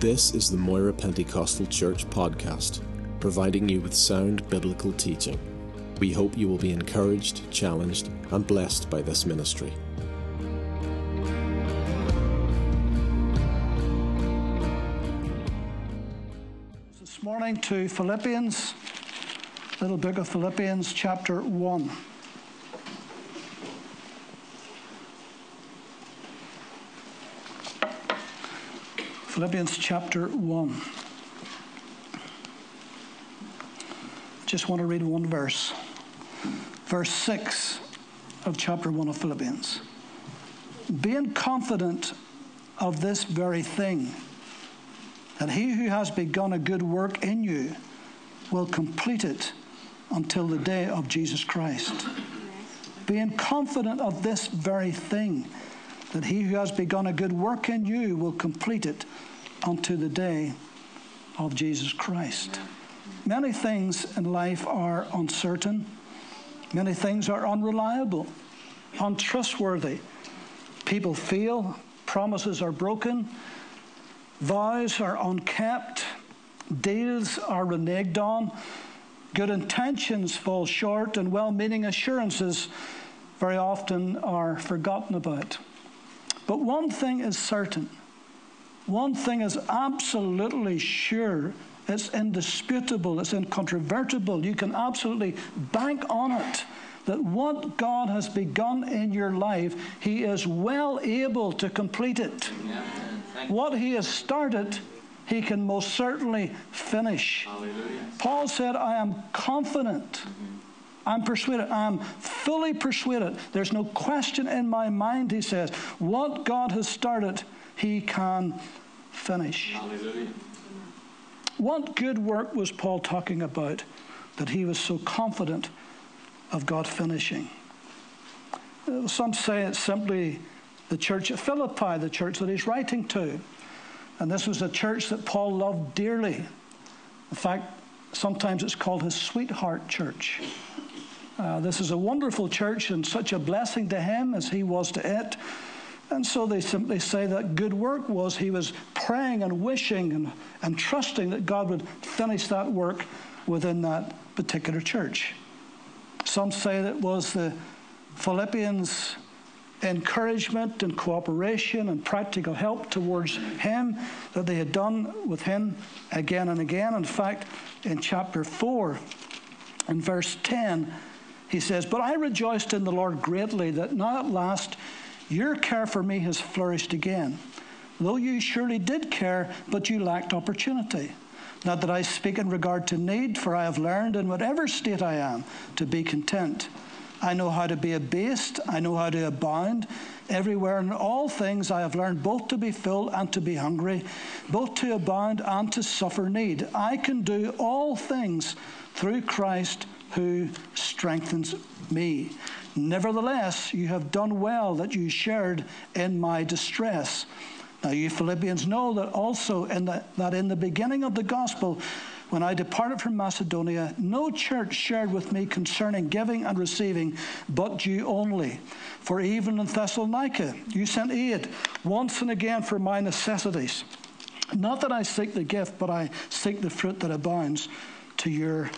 This is the Moira Pentecostal Church podcast, providing you with sound biblical teaching. We hope you will be encouraged, challenged, and blessed by this ministry. This morning to Philippians, little book of Philippians, chapter 1. Philippians chapter 1. Just want to read one verse. Verse 6 of chapter 1 of Philippians. Being confident of this very thing, that he who has begun a good work in you will complete it until the day of Jesus Christ. Being confident of this very thing, that he who has begun a good work in you will complete it unto the day of Jesus Christ. Many things in life are uncertain, many things are unreliable, untrustworthy. People fail, promises are broken, vows are unkept, deals are reneged on, good intentions fall short, and well meaning assurances very often are forgotten about. But one thing is certain. One thing is absolutely sure. It's indisputable. It's incontrovertible. You can absolutely bank on it that what God has begun in your life, He is well able to complete it. What He has started, He can most certainly finish. Hallelujah. Paul said, I am confident. Mm-hmm. I'm persuaded. I'm fully persuaded. There's no question in my mind, he says. What God has started, he can finish. Hallelujah. What good work was Paul talking about that he was so confident of God finishing? Some say it's simply the church at Philippi, the church that he's writing to. And this was a church that Paul loved dearly. In fact, sometimes it's called his sweetheart church. Uh, this is a wonderful church and such a blessing to him as he was to it. And so they simply say that good work was he was praying and wishing and, and trusting that God would finish that work within that particular church. Some say that was the Philippians' encouragement and cooperation and practical help towards him that they had done with him again and again. In fact, in chapter 4, in verse 10, he says, But I rejoiced in the Lord greatly that now at last your care for me has flourished again. Though you surely did care, but you lacked opportunity. Not that I speak in regard to need, for I have learned in whatever state I am to be content. I know how to be abased, I know how to abound. Everywhere in all things I have learned both to be full and to be hungry, both to abound and to suffer need. I can do all things through Christ who strengthens me. Nevertheless, you have done well that you shared in my distress. Now, you Philippians know that also in the, that in the beginning of the gospel, when I departed from Macedonia, no church shared with me concerning giving and receiving, but you only. For even in Thessalonica, you sent aid once and again for my necessities. Not that I seek the gift, but I seek the fruit that abounds to your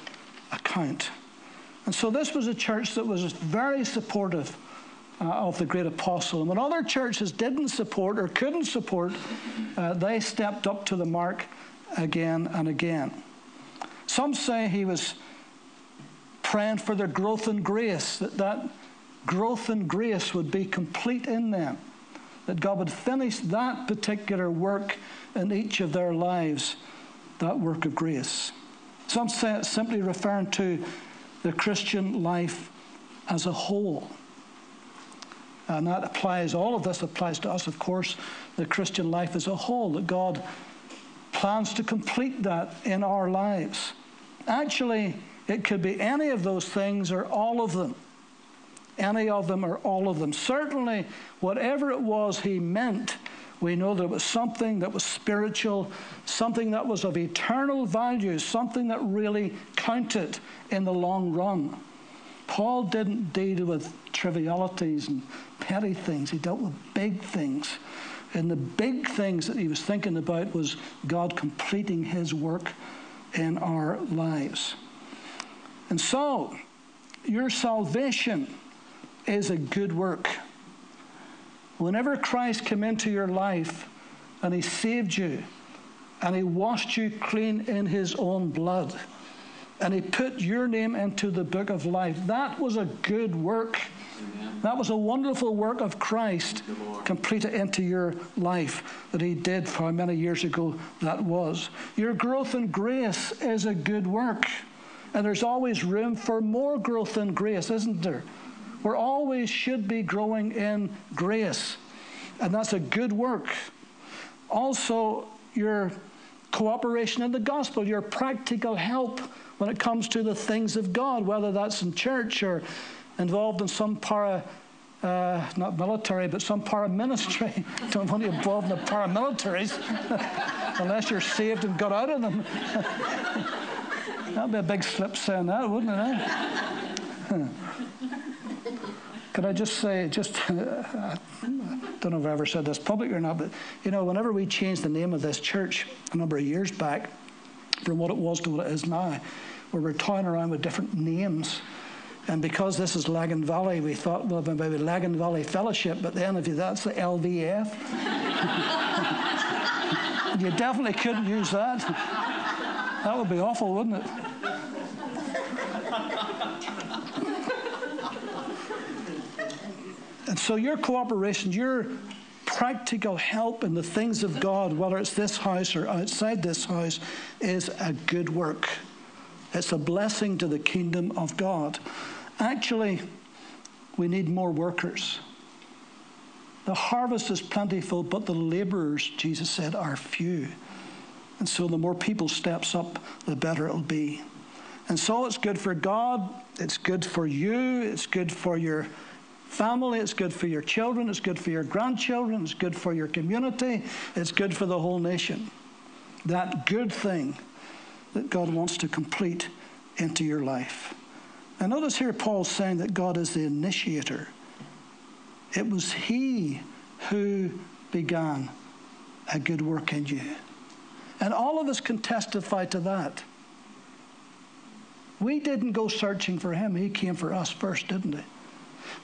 account. And so this was a church that was very supportive uh, of the great apostle. And when other churches didn't support or couldn't support, uh, they stepped up to the mark again and again. Some say he was praying for their growth in grace, that that growth in grace would be complete in them, that God would finish that particular work in each of their lives, that work of grace. Some say it's simply referring to the Christian life as a whole. And that applies, all of this applies to us, of course, the Christian life as a whole, that God plans to complete that in our lives. Actually, it could be any of those things or all of them. Any of them or all of them. Certainly, whatever it was he meant we know that it was something that was spiritual, something that was of eternal value, something that really counted in the long run. Paul didn't deal with trivialities and petty things, he dealt with big things. And the big things that he was thinking about was God completing his work in our lives. And so, your salvation is a good work. Whenever Christ came into your life and he saved you and he washed you clean in his own blood and he put your name into the book of life, that was a good work. That was a wonderful work of Christ completed into your life that He did for how many years ago that was. Your growth in grace is a good work. And there's always room for more growth in grace, isn't there? We always should be growing in grace. And that's a good work. Also, your cooperation in the gospel, your practical help when it comes to the things of God, whether that's in church or involved in some para, uh, not military, but some paramilitary. Don't want to involve in the paramilitaries unless you're saved and got out of them. That'd be a big slip saying that, wouldn't it? Eh? Could I just say, just, I don't know if I ever said this publicly or not, but you know, whenever we changed the name of this church a number of years back from what it was to what it is now, we were toying around with different names. And because this is Lagan Valley, we thought, well, maybe Lagan Valley Fellowship, but then if you, that's the LVF. you definitely couldn't use that. That would be awful, wouldn't it? So your cooperation, your practical help in the things of God, whether it's this house or outside this house, is a good work. It's a blessing to the kingdom of God. Actually, we need more workers. The harvest is plentiful, but the laborers, Jesus said, are few. And so the more people steps up, the better it'll be. And so it's good for God, it's good for you, it's good for your family, it's good for your children, it's good for your grandchildren, it's good for your community, it's good for the whole nation. That good thing that God wants to complete into your life. And notice here Paul's saying that God is the initiator. It was He who began a good work in you. And all of us can testify to that. We didn't go searching for Him, He came for us first, didn't He?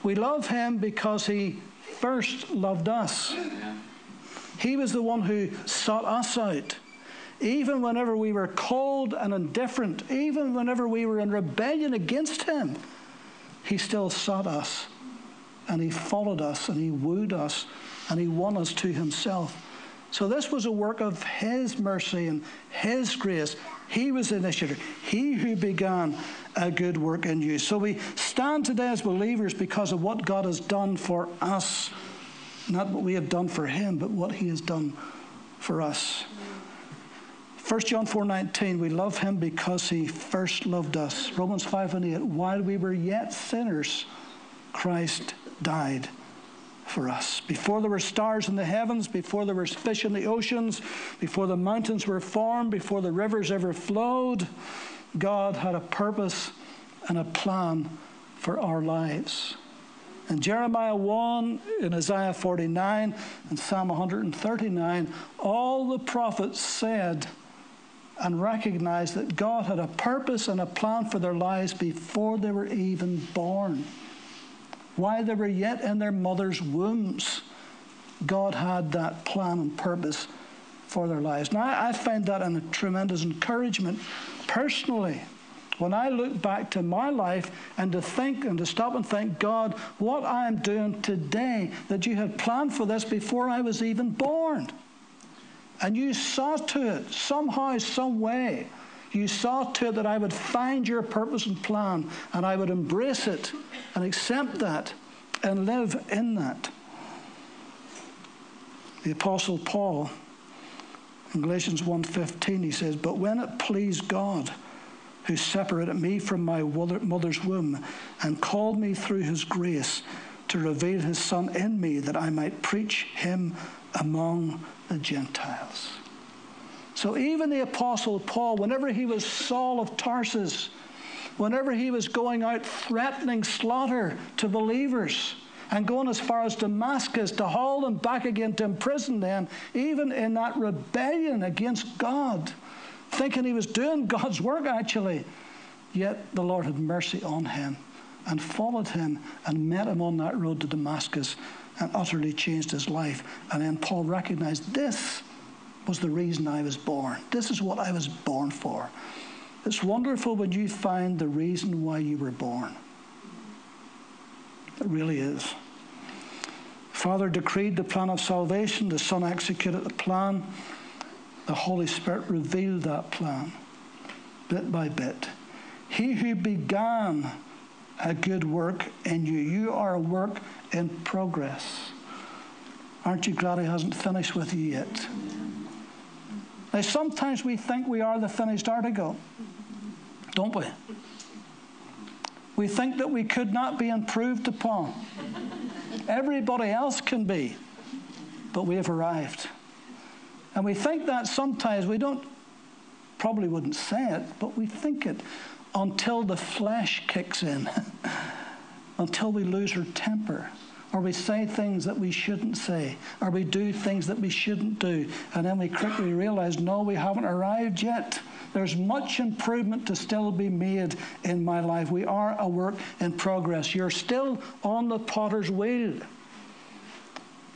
We love Him because He first loved us. He was the one who sought us out. Even whenever we were cold and indifferent, even whenever we were in rebellion against Him, He still sought us and He followed us and He wooed us and He won us to Himself. So this was a work of His mercy and His grace. He was the initiator, He who began a good work in you. So we stand today as believers because of what God has done for us. Not what we have done for Him, but what He has done for us. 1 John 4:19 we love him because he first loved us. Romans 5 and 8 while we were yet sinners Christ died for us. Before there were stars in the heavens, before there was fish in the oceans, before the mountains were formed, before the rivers ever flowed, God had a purpose and a plan for our lives. In Jeremiah 1, in Isaiah 49, and Psalm 139, all the prophets said, and recognized that God had a purpose and a plan for their lives before they were even born. While they were yet in their mother's wombs, God had that plan and purpose for their lives. Now, I find that a tremendous encouragement personally. When I look back to my life and to think and to stop and think, God, what I am doing today, that you had planned for this before I was even born. And you saw to it somehow, some way. You saw to it that I would find your purpose and plan and I would embrace it and accept that and live in that. The apostle Paul in Galatians 1:15 he says, "But when it pleased God, who separated me from my mother's womb and called me through his grace to reveal his son in me that I might preach him among the Gentiles. So even the Apostle Paul, whenever he was Saul of Tarsus, whenever he was going out threatening slaughter to believers, and going as far as Damascus to haul him back again to imprison them, even in that rebellion against God, thinking he was doing God's work actually. Yet the Lord had mercy on him and followed him and met him on that road to Damascus and utterly changed his life. And then Paul recognized this was the reason I was born. This is what I was born for. It's wonderful when you find the reason why you were born. It really is. Father decreed the plan of salvation, the Son executed the plan, the Holy Spirit revealed that plan bit by bit. He who began a good work in you, you are a work in progress. Aren't you glad He hasn't finished with you yet? Now, sometimes we think we are the finished article, don't we? We think that we could not be improved upon. Everybody else can be, but we have arrived. And we think that sometimes we don't, probably wouldn't say it, but we think it until the flesh kicks in, until we lose our temper, or we say things that we shouldn't say, or we do things that we shouldn't do, and then we quickly realize, no, we haven't arrived yet. There's much improvement to still be made in my life. We are a work in progress. You're still on the potter's wheel.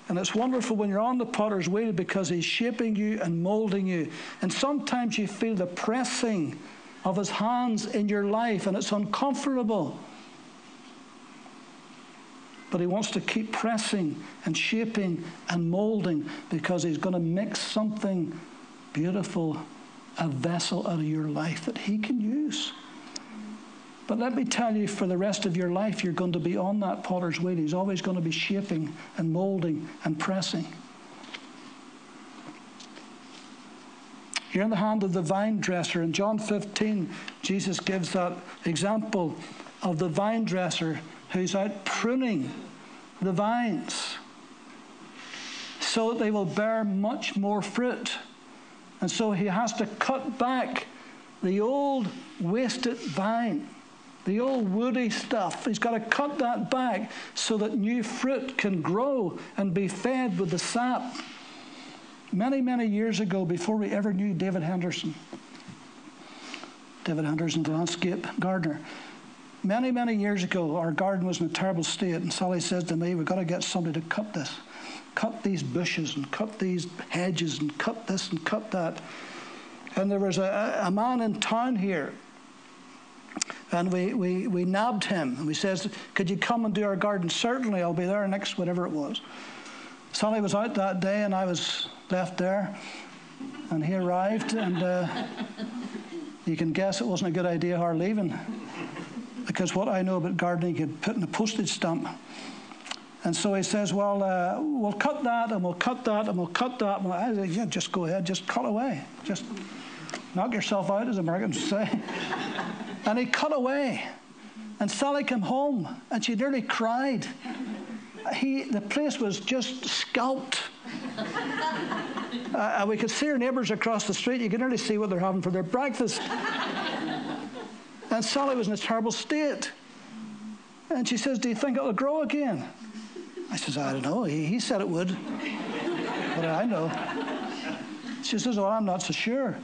And it's wonderful when you're on the potter's wheel because he's shaping you and molding you. And sometimes you feel the pressing of his hands in your life and it's uncomfortable. But he wants to keep pressing and shaping and molding because he's going to mix something beautiful a vessel out of your life that He can use. But let me tell you, for the rest of your life, you're going to be on that potter's wheel. He's always going to be shaping and molding and pressing. You're in the hand of the vine dresser. In John 15, Jesus gives that example of the vine dresser who's out pruning the vines so that they will bear much more fruit. And so he has to cut back the old wasted vine, the old woody stuff. He's got to cut that back so that new fruit can grow and be fed with the sap. Many, many years ago, before we ever knew David Henderson, David Henderson, landscape gardener, many, many years ago, our garden was in a terrible state, and Sally says to me, We've got to get somebody to cut this cut these bushes and cut these hedges and cut this and cut that. And there was a, a man in town here, and we, we, we nabbed him. And we says, could you come and do our garden? Certainly, I'll be there next, whatever it was. Sally was out that day, and I was left there. And he arrived, and uh, you can guess it wasn't a good idea her leaving. Because what I know about gardening, you could put in a postage stamp. And so he says, Well, uh, we'll cut that and we'll cut that and we'll cut that. And I said, Yeah, just go ahead, just cut away. Just knock yourself out, as Americans say. and he cut away. And Sally came home and she nearly cried. He, the place was just scalped. uh, we could see our neighbours across the street. You could nearly see what they're having for their breakfast. And Sally was in a terrible state. And she says, Do you think it'll grow again? I says, I don't know. He, he said it would. but I know? She says, Oh, I'm not so sure.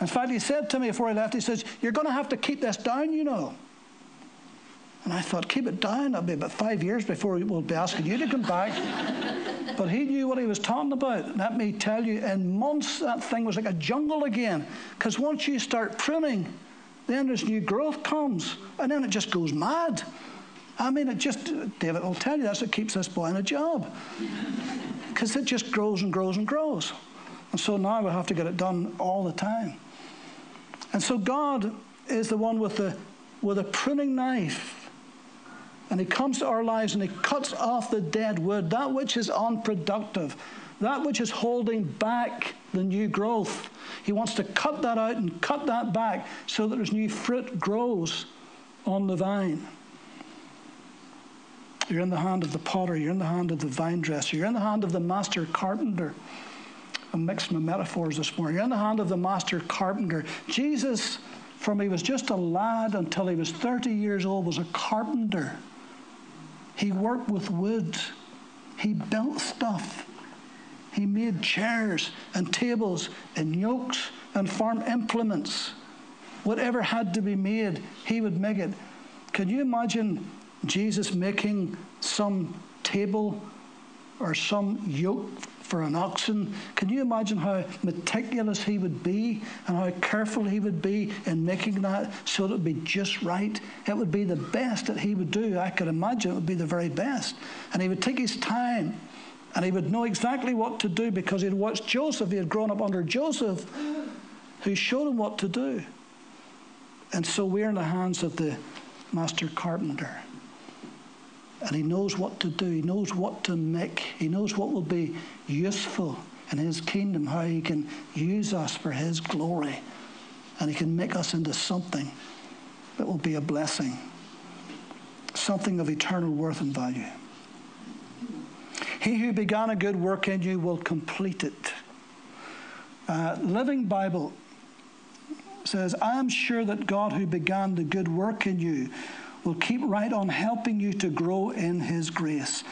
In fact, he said to me before he left, he says, You're going to have to keep this down, you know. And I thought, Keep it down. That'll be about five years before we'll be asking you to come back. but he knew what he was talking about. Let me tell you, in months, that thing was like a jungle again. Because once you start pruning, then there's new growth comes, and then it just goes mad. I mean, it just, David will tell you, that's what keeps this boy in a job. Because it just grows and grows and grows. And so now we have to get it done all the time. And so God is the one with the, with a pruning knife. And he comes to our lives and he cuts off the dead wood, that which is unproductive, that which is holding back the new growth. He wants to cut that out and cut that back so that there's new fruit grows on the vine. You're in the hand of the potter. You're in the hand of the vine dresser. You're in the hand of the master carpenter. I'm mixing my metaphors this morning. You're in the hand of the master carpenter. Jesus, from he was just a lad until he was 30 years old, was a carpenter. He worked with wood. He built stuff. He made chairs and tables and yokes and farm implements. Whatever had to be made, he would make it. Can you imagine Jesus making some table or some yoke for an oxen. Can you imagine how meticulous he would be and how careful he would be in making that so that it would be just right? It would be the best that he would do. I could imagine it would be the very best. And he would take his time and he would know exactly what to do because he'd watched Joseph. He had grown up under Joseph, who showed him what to do. And so we're in the hands of the master carpenter and he knows what to do. He knows what to make. He knows what will be useful in his kingdom, how he can use us for his glory. And he can make us into something that will be a blessing, something of eternal worth and value. He who began a good work in you will complete it. Uh, Living Bible says, I am sure that God who began the good work in you will keep right on helping you to grow in His grace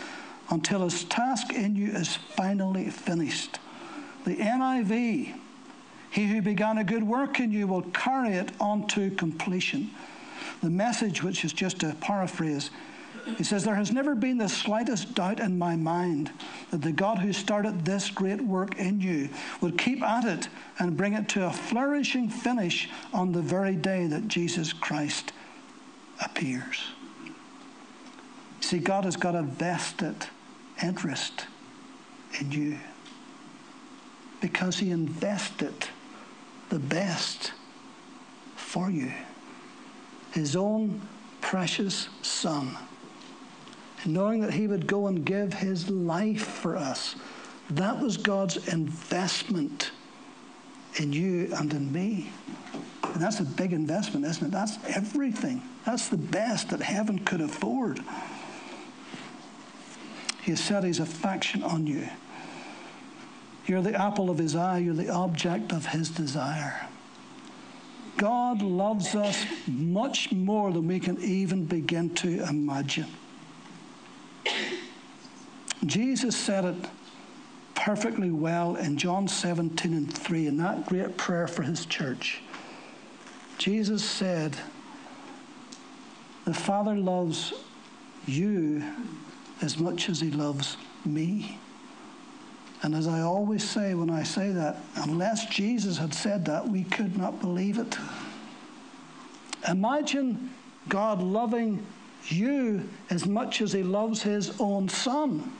until His task in you is finally finished. The NIV, He who began a good work in you will carry it on to completion. The message, which is just a paraphrase, he says, There has never been the slightest doubt in my mind that the God who started this great work in you would keep at it and bring it to a flourishing finish on the very day that Jesus Christ appears. See, God has got a vested interest in you because He invested the best for you. His own precious Son. Knowing that He would go and give His life for us. That was God's investment in you and in me. And that's a big investment, isn't it? That's everything. That's the best that heaven could afford. He set his affection on you. You're the apple of his eye, you're the object of his desire. God loves us much more than we can even begin to imagine. Jesus said it perfectly well in John 17 and 3 in that great prayer for his church. Jesus said, The Father loves you as much as he loves me. And as I always say when I say that, unless Jesus had said that, we could not believe it. Imagine God loving you as much as he loves his own son.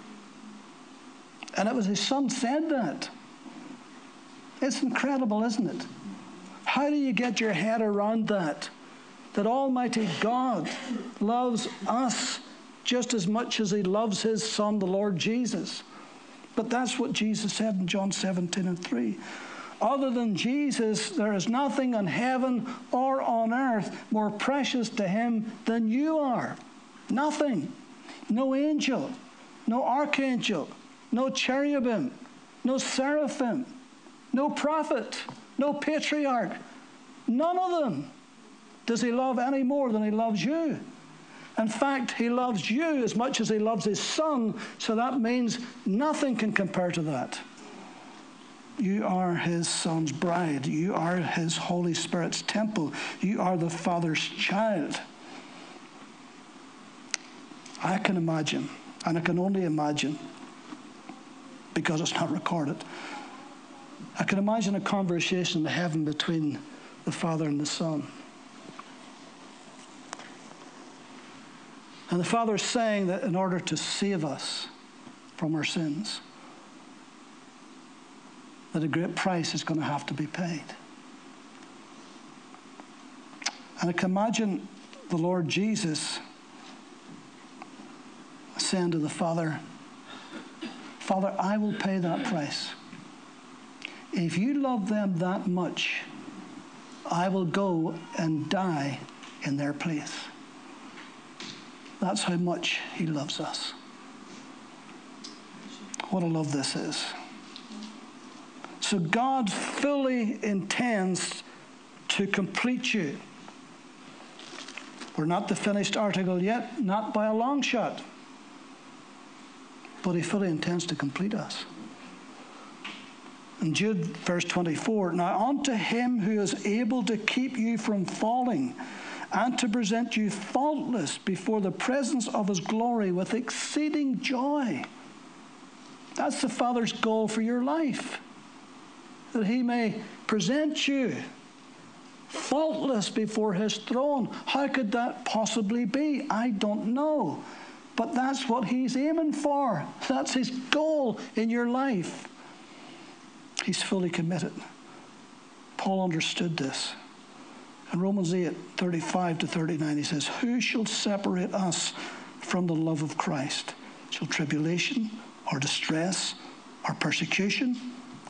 And it was his son said that. It's incredible, isn't it? How do you get your head around that? That Almighty God loves us just as much as He loves His Son, the Lord Jesus. But that's what Jesus said in John 17 and 3. Other than Jesus, there is nothing on heaven or on earth more precious to Him than you are. Nothing. No angel, no archangel, no cherubim, no seraphim, no prophet no patriarch. None of them does he love any more than he loves you. In fact, he loves you as much as he loves his son, so that means nothing can compare to that. You are his son's bride. You are his Holy Spirit's temple. You are the Father's child. I can imagine, and I can only imagine because it's not recorded, I can imagine a conversation in heaven between the Father and the Son. And the Father is saying that in order to save us from our sins, that a great price is going to have to be paid. And I can imagine the Lord Jesus saying to the Father, Father, I will pay that price. If you love them that much, I will go and die in their place. That's how much He loves us. What a love this is. So God fully intends to complete you. We're not the finished article yet, not by a long shot. But he fully intends to complete us. In Jude, verse 24, now unto him who is able to keep you from falling and to present you faultless before the presence of his glory with exceeding joy. That's the Father's goal for your life, that he may present you faultless before his throne. How could that possibly be? I don't know. But that's what he's aiming for. That's his goal in your life. He's fully committed. Paul understood this. In Romans 8 35 to 39, he says, Who shall separate us from the love of Christ? Shall tribulation or distress or persecution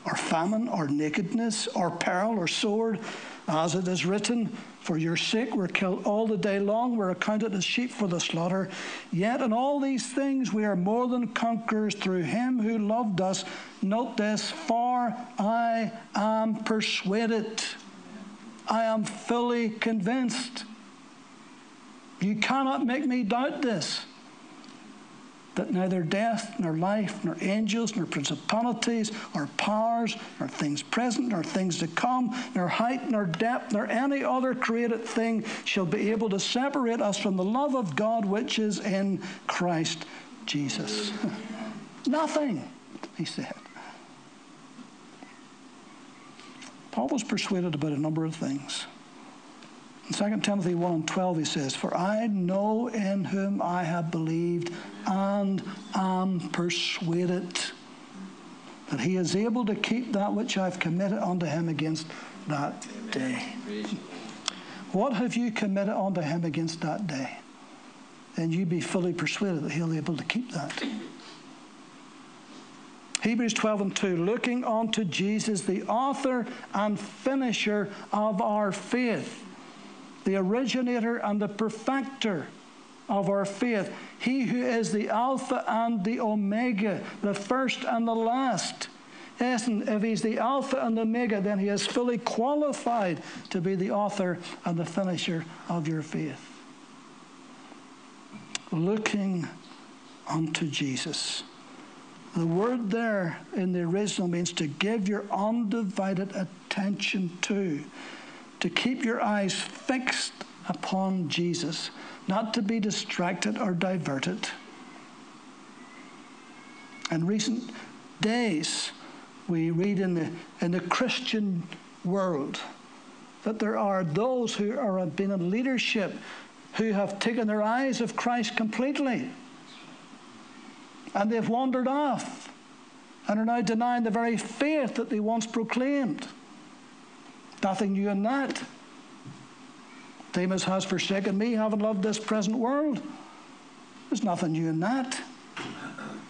or famine or nakedness or peril or sword? As it is written, For your sake we're killed all the day long, we're accounted as sheep for the slaughter. Yet in all these things we are more than conquerors through him who loved us. Note this, for I am persuaded. I am fully convinced. You cannot make me doubt this that neither death, nor life, nor angels, nor principalities, nor powers, nor things present, nor things to come, nor height, nor depth, nor any other created thing shall be able to separate us from the love of God which is in Christ Jesus. Nothing, he said. Paul was persuaded about a number of things. In 2 Timothy 1 and 12, he says, For I know in whom I have believed and am persuaded that he is able to keep that which I've committed unto him against that day. What have you committed unto him against that day? And you be fully persuaded that he'll be able to keep that. Hebrews 12 and 2 looking unto Jesus, the author and finisher of our faith the originator and the perfecter of our faith. He who is the Alpha and the Omega, the first and the last. If he's the Alpha and the Omega, then he is fully qualified to be the author and the finisher of your faith. Looking unto Jesus. The word there in the original means to give your undivided attention to to keep your eyes fixed upon Jesus, not to be distracted or diverted. In recent days, we read in the, in the Christian world that there are those who are have been in leadership who have taken their eyes of Christ completely and they've wandered off and are now denying the very faith that they once proclaimed. Nothing new in that. Demas has forsaken me, having loved this present world. There's nothing new in that.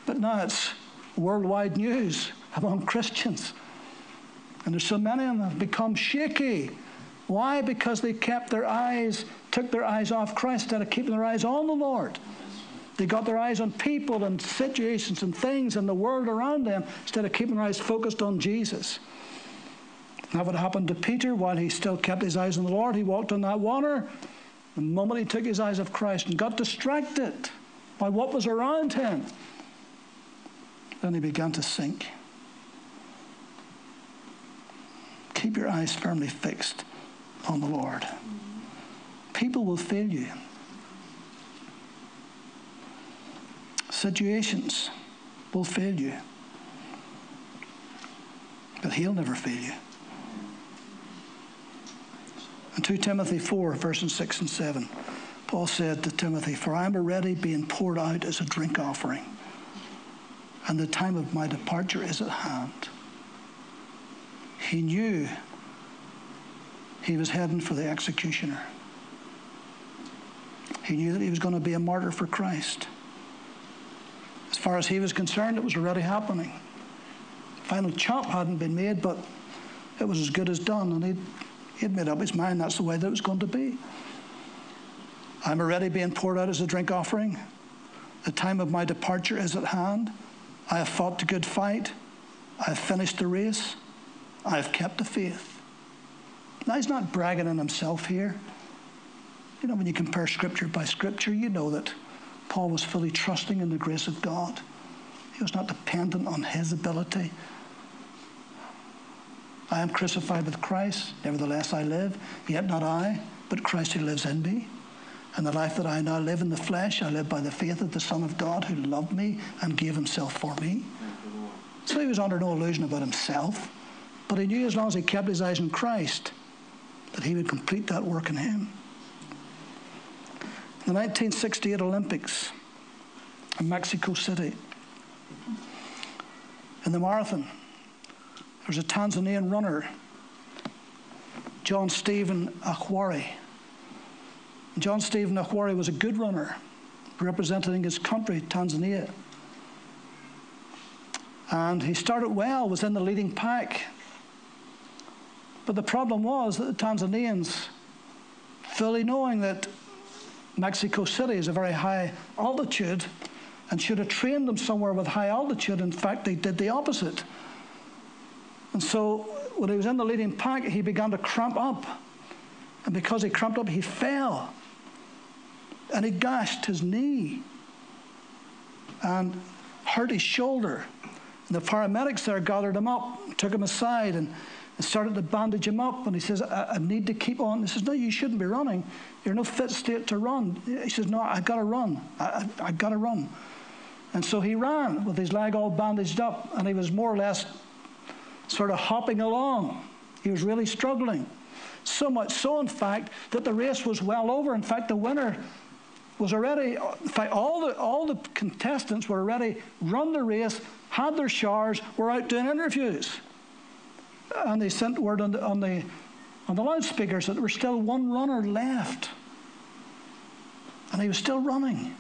But now it's worldwide news among Christians. And there's so many of them have become shaky. Why? Because they kept their eyes, took their eyes off Christ instead of keeping their eyes on the Lord. They got their eyes on people and situations and things and the world around them instead of keeping their eyes focused on Jesus. That what happened to Peter while he still kept his eyes on the Lord. He walked on that water. The moment he took his eyes off Christ and got distracted by what was around him, then he began to sink. Keep your eyes firmly fixed on the Lord. People will fail you. Situations will fail you. But He'll never fail you. In 2 Timothy 4, verses 6 and 7, Paul said to Timothy, For I am already being poured out as a drink offering, and the time of my departure is at hand. He knew he was heading for the executioner. He knew that he was going to be a martyr for Christ. As far as he was concerned, it was already happening. Final chop hadn't been made, but it was as good as done, and he he had made up his mind that's the way that it was going to be. I'm already being poured out as a drink offering. The time of my departure is at hand. I have fought the good fight. I have finished the race. I have kept the faith. Now, he's not bragging on himself here. You know, when you compare scripture by scripture, you know that Paul was fully trusting in the grace of God. He was not dependent on his ability. I am crucified with Christ, nevertheless I live, yet not I, but Christ who lives in me. And the life that I now live in the flesh, I live by the faith of the Son of God who loved me and gave himself for me. So he was under no illusion about himself, but he knew as long as he kept his eyes on Christ that he would complete that work in him. The 1968 Olympics in Mexico City, in the marathon, there was a Tanzanian runner, John Stephen Akhwari. John Stephen Akhwari was a good runner, representing his country, Tanzania. And he started well, was in the leading pack. But the problem was that the Tanzanians, fully knowing that Mexico City is a very high altitude and should have trained them somewhere with high altitude, in fact, they did the opposite. And so when he was in the leading pack, he began to cramp up. And because he cramped up, he fell. And he gashed his knee and hurt his shoulder. And the paramedics there gathered him up, took him aside, and started to bandage him up. And he says, I, I need to keep on. He says, No, you shouldn't be running. You're in no fit state to run. He says, No, I've got to run. I, I, I got to run. And so he ran with his leg all bandaged up, and he was more or less sort of hopping along. He was really struggling. So much so, in fact, that the race was well over. In fact, the winner was already, in fact, all the, all the contestants were already run the race, had their showers, were out doing interviews. And they sent word on the, on the, on the loudspeakers that there was still one runner left. And he was still running.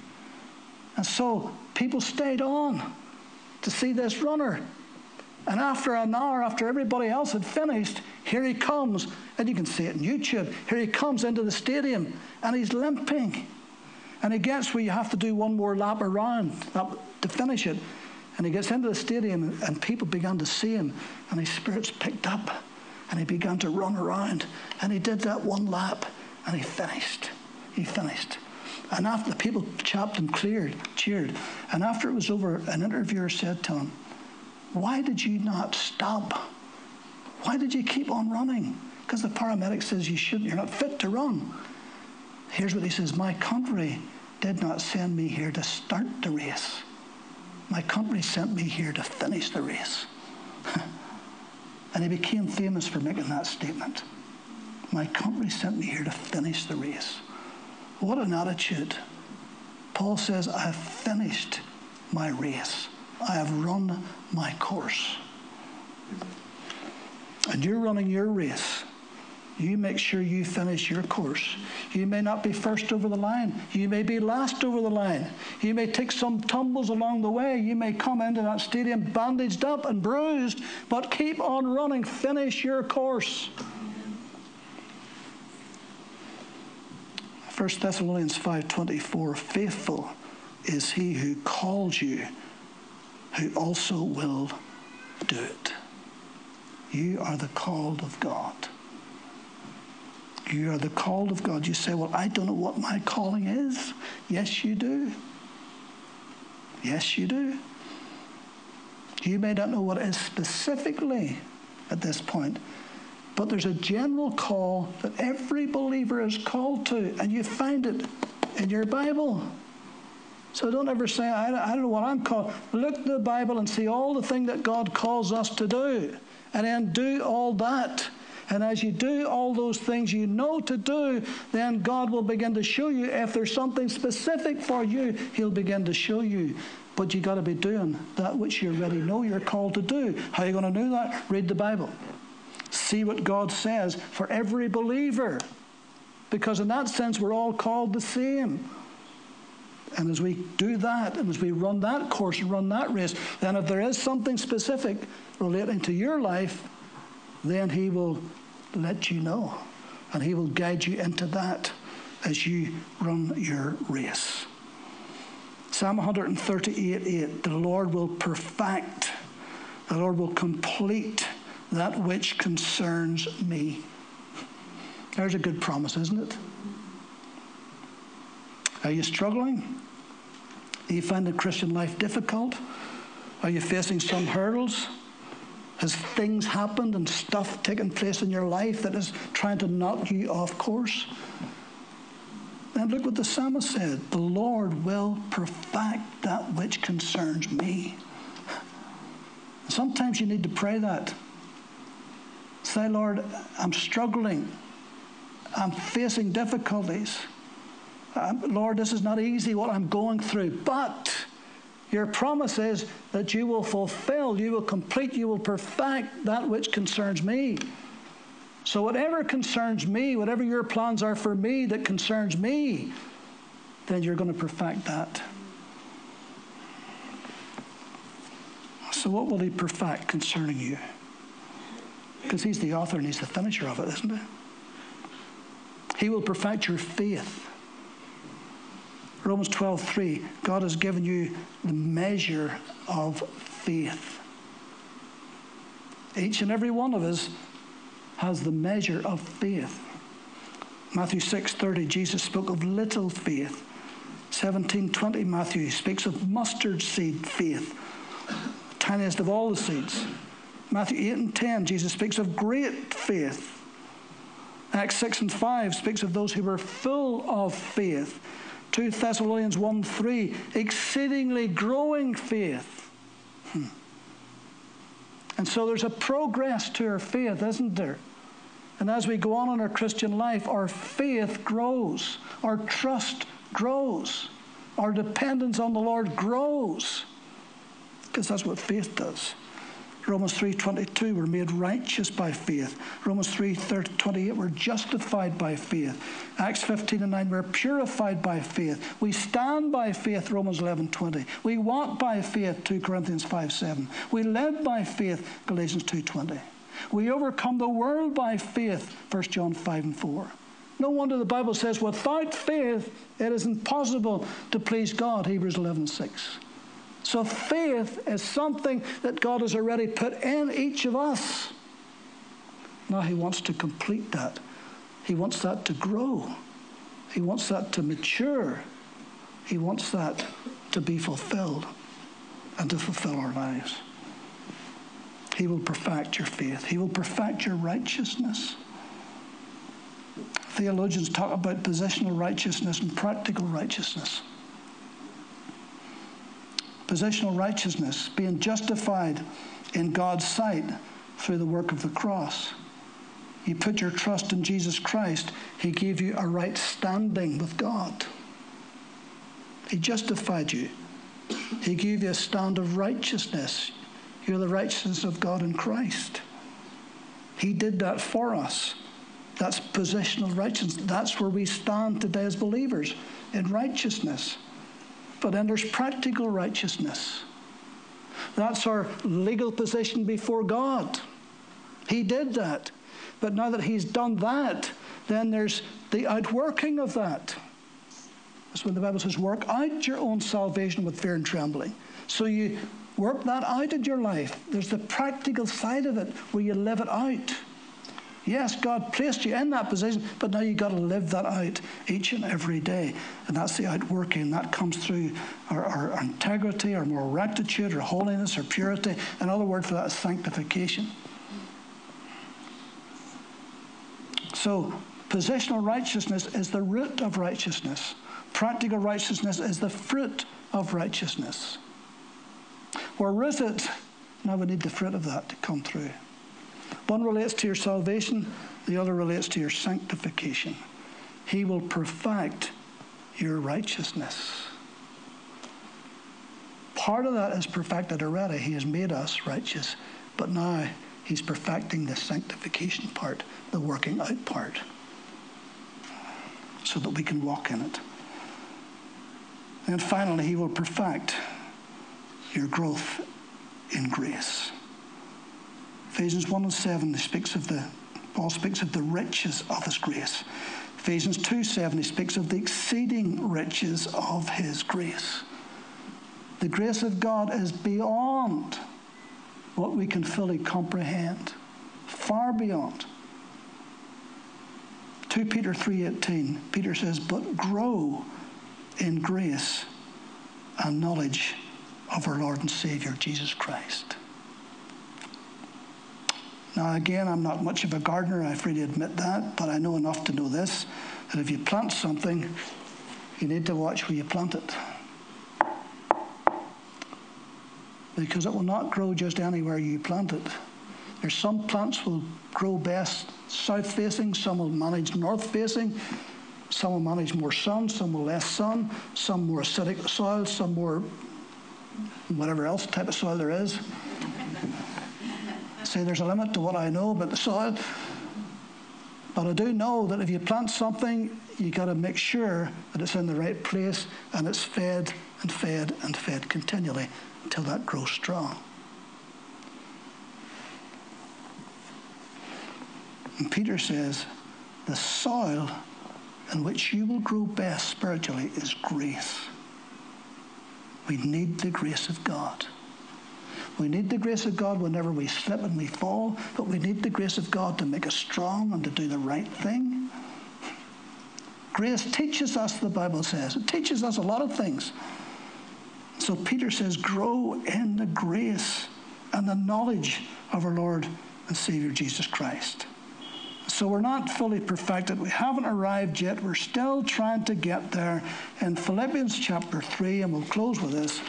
And so people stayed on to see this runner. And after an hour, after everybody else had finished, here he comes. And you can see it on YouTube. Here he comes into the stadium and he's limping. And he gets where you have to do one more lap around to finish it. And he gets into the stadium and people began to see him and his spirits picked up and he began to run around. And he did that one lap and he finished. He finished. And after the people chapped and cleared, cheered. And after it was over, an interviewer said to him, why did you not stop? Why did you keep on running? Because the paramedic says you shouldn't, you're not fit to run. Here's what he says My country did not send me here to start the race. My country sent me here to finish the race. and he became famous for making that statement. My country sent me here to finish the race. What an attitude. Paul says, I have finished my race. I have run my course. And you're running your race. You make sure you finish your course. You may not be first over the line. You may be last over the line. You may take some tumbles along the way. You may come into that stadium bandaged up and bruised, but keep on running. Finish your course. 1 Thessalonians 5:24 Faithful is he who called you who also will do it. You are the called of God. You are the called of God. You say, Well, I don't know what my calling is. Yes, you do. Yes, you do. You may not know what it is specifically at this point, but there's a general call that every believer is called to, and you find it in your Bible. So don't ever say, I, I don't know what I'm called. Look at the Bible and see all the thing that God calls us to do, and then do all that. And as you do all those things you know to do, then God will begin to show you. If there's something specific for you, He'll begin to show you. But you got to be doing that which you already know you're called to do. How are you going to do that? Read the Bible. See what God says for every believer. Because in that sense, we're all called the same. And as we do that, and as we run that course and run that race, then if there is something specific relating to your life, then He will let you know. And He will guide you into that as you run your race. Psalm 138 8 The Lord will perfect, the Lord will complete that which concerns me. There's a good promise, isn't it? Are you struggling? Do you find the Christian life difficult? Are you facing some hurdles? Has things happened and stuff taken place in your life that is trying to knock you off course? And look what the psalmist said The Lord will perfect that which concerns me. Sometimes you need to pray that. Say, Lord, I'm struggling. I'm facing difficulties. Um, Lord, this is not easy what I'm going through, but your promise is that you will fulfill, you will complete, you will perfect that which concerns me. So, whatever concerns me, whatever your plans are for me that concerns me, then you're going to perfect that. So, what will He perfect concerning you? Because He's the author and He's the finisher of it, isn't He? He will perfect your faith. Romans 12:3 God has given you the measure of faith. Each and every one of us has the measure of faith. Matthew 6:30 Jesus spoke of little faith. 17:20 Matthew speaks of mustard seed faith, tiniest of all the seeds. Matthew 8 and 10 Jesus speaks of great faith. Acts 6 and 5 speaks of those who were full of faith. 2 Thessalonians 1 3, exceedingly growing faith. Hmm. And so there's a progress to our faith, isn't there? And as we go on in our Christian life, our faith grows, our trust grows, our dependence on the Lord grows. Because that's what faith does. Romans 3.22, we're made righteous by faith. Romans 3.28, we're justified by faith. Acts 15 and 9, we're purified by faith. We stand by faith, Romans 11.20. We walk by faith, 2 Corinthians 5.7. We live by faith, Galatians 2.20. We overcome the world by faith, 1 John 5 and 4. No wonder the Bible says, without faith, it is impossible to please God, Hebrews 11 6. So faith is something that God has already put in each of us. Now He wants to complete that. He wants that to grow. He wants that to mature. He wants that to be fulfilled and to fulfill our lives. He will perfect your faith. He will perfect your righteousness. Theologians talk about positional righteousness and practical righteousness positional righteousness, being justified in God's sight through the work of the cross. You put your trust in Jesus Christ, He gave you a right standing with God. He justified you. He gave you a stand of righteousness. You're the righteousness of God in Christ. He did that for us. That's positional righteousness. That's where we stand today as believers in righteousness. But then there's practical righteousness. That's our legal position before God. He did that. But now that He's done that, then there's the outworking of that. That's when the Bible says, work out your own salvation with fear and trembling. So you work that out in your life. There's the practical side of it where you live it out. Yes, God placed you in that position, but now you've got to live that out each and every day. And that's the outworking. That comes through our, our integrity, our moral rectitude, our holiness, our purity. Another word for that is sanctification. So, positional righteousness is the root of righteousness. Practical righteousness is the fruit of righteousness. Where is it? Now we need the fruit of that to come through. One relates to your salvation, the other relates to your sanctification. He will perfect your righteousness. Part of that is perfected already. He has made us righteous, but now He's perfecting the sanctification part, the working out part, so that we can walk in it. And finally, He will perfect your growth in grace. Ephesians 1 and 7, he speaks of the, Paul speaks of the riches of his grace. Ephesians 2 7, he speaks of the exceeding riches of his grace. The grace of God is beyond what we can fully comprehend, far beyond. 2 Peter 3:18 Peter says but grow in grace and knowledge of our Lord and Savior, Jesus Christ. Now, again, I'm not much of a gardener, I freely admit that, but I know enough to know this that if you plant something, you need to watch where you plant it. Because it will not grow just anywhere you plant it. There's some plants will grow best south facing, some will manage north facing, some will manage more sun, some will less sun, some more acidic soil, some more whatever else type of soil there is. Say there's a limit to what I know about the soil. But I do know that if you plant something, you got to make sure that it's in the right place and it's fed and fed and fed continually until that grows strong. And Peter says, the soil in which you will grow best spiritually is grace. We need the grace of God. We need the grace of God whenever we slip and we fall, but we need the grace of God to make us strong and to do the right thing. Grace teaches us, the Bible says. It teaches us a lot of things. So Peter says, grow in the grace and the knowledge of our Lord and Savior Jesus Christ. So we're not fully perfected. We haven't arrived yet. We're still trying to get there. In Philippians chapter 3, and we'll close with this.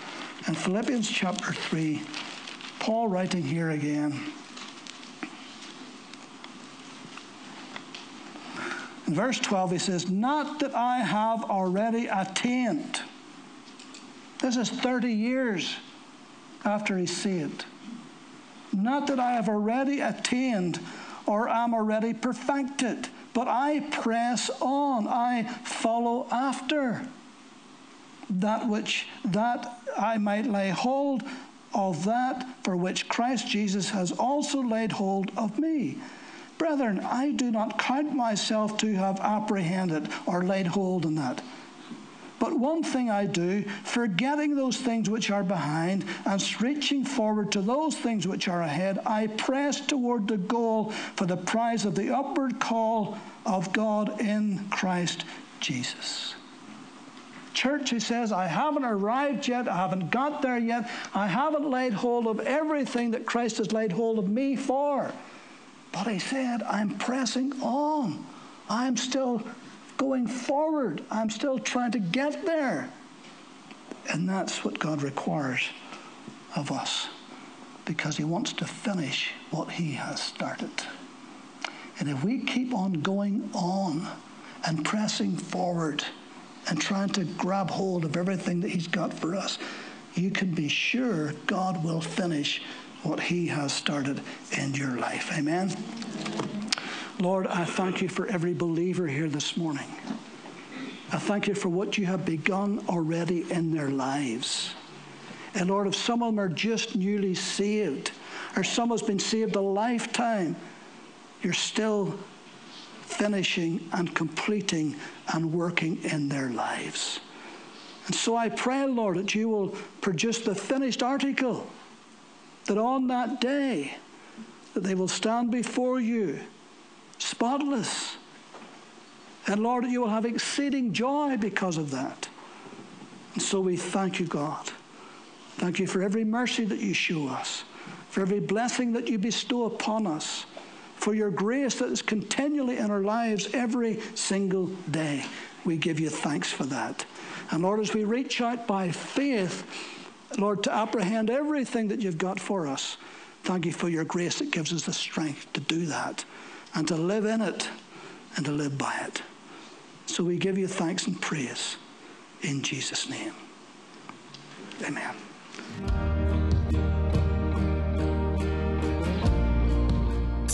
In Philippians chapter 3, Paul writing here again. In verse 12, he says, Not that I have already attained. This is 30 years after he saved. Not that I have already attained or am already perfected, but I press on, I follow after that which that I might lay hold of that for which Christ Jesus has also laid hold of me. Brethren, I do not count myself to have apprehended or laid hold on that. But one thing I do, forgetting those things which are behind and reaching forward to those things which are ahead, I press toward the goal for the prize of the upward call of God in Christ Jesus. Church, he says, I haven't arrived yet, I haven't got there yet, I haven't laid hold of everything that Christ has laid hold of me for. But he said, I'm pressing on. I'm still going forward. I'm still trying to get there. And that's what God requires of us because He wants to finish what He has started. And if we keep on going on and pressing forward and trying to grab hold of everything that He's got for us, you can be sure God will finish what He has started in your life. Amen. Lord, I thank you for every believer here this morning. I thank you for what you have begun already in their lives. And Lord, if some of them are just newly saved, or some has been saved a lifetime, you're still finishing and completing and working in their lives. And so I pray, Lord, that you will produce the finished article, that on that day, that they will stand before you spotless. And Lord, that you will have exceeding joy because of that. And so we thank you, God. Thank you for every mercy that you show us, for every blessing that you bestow upon us, for your grace that is continually in our lives every single day. We give you thanks for that. And Lord, as we reach out by faith, Lord, to apprehend everything that you've got for us, thank you for your grace that gives us the strength to do that and to live in it and to live by it. So we give you thanks and praise in Jesus' name. Amen.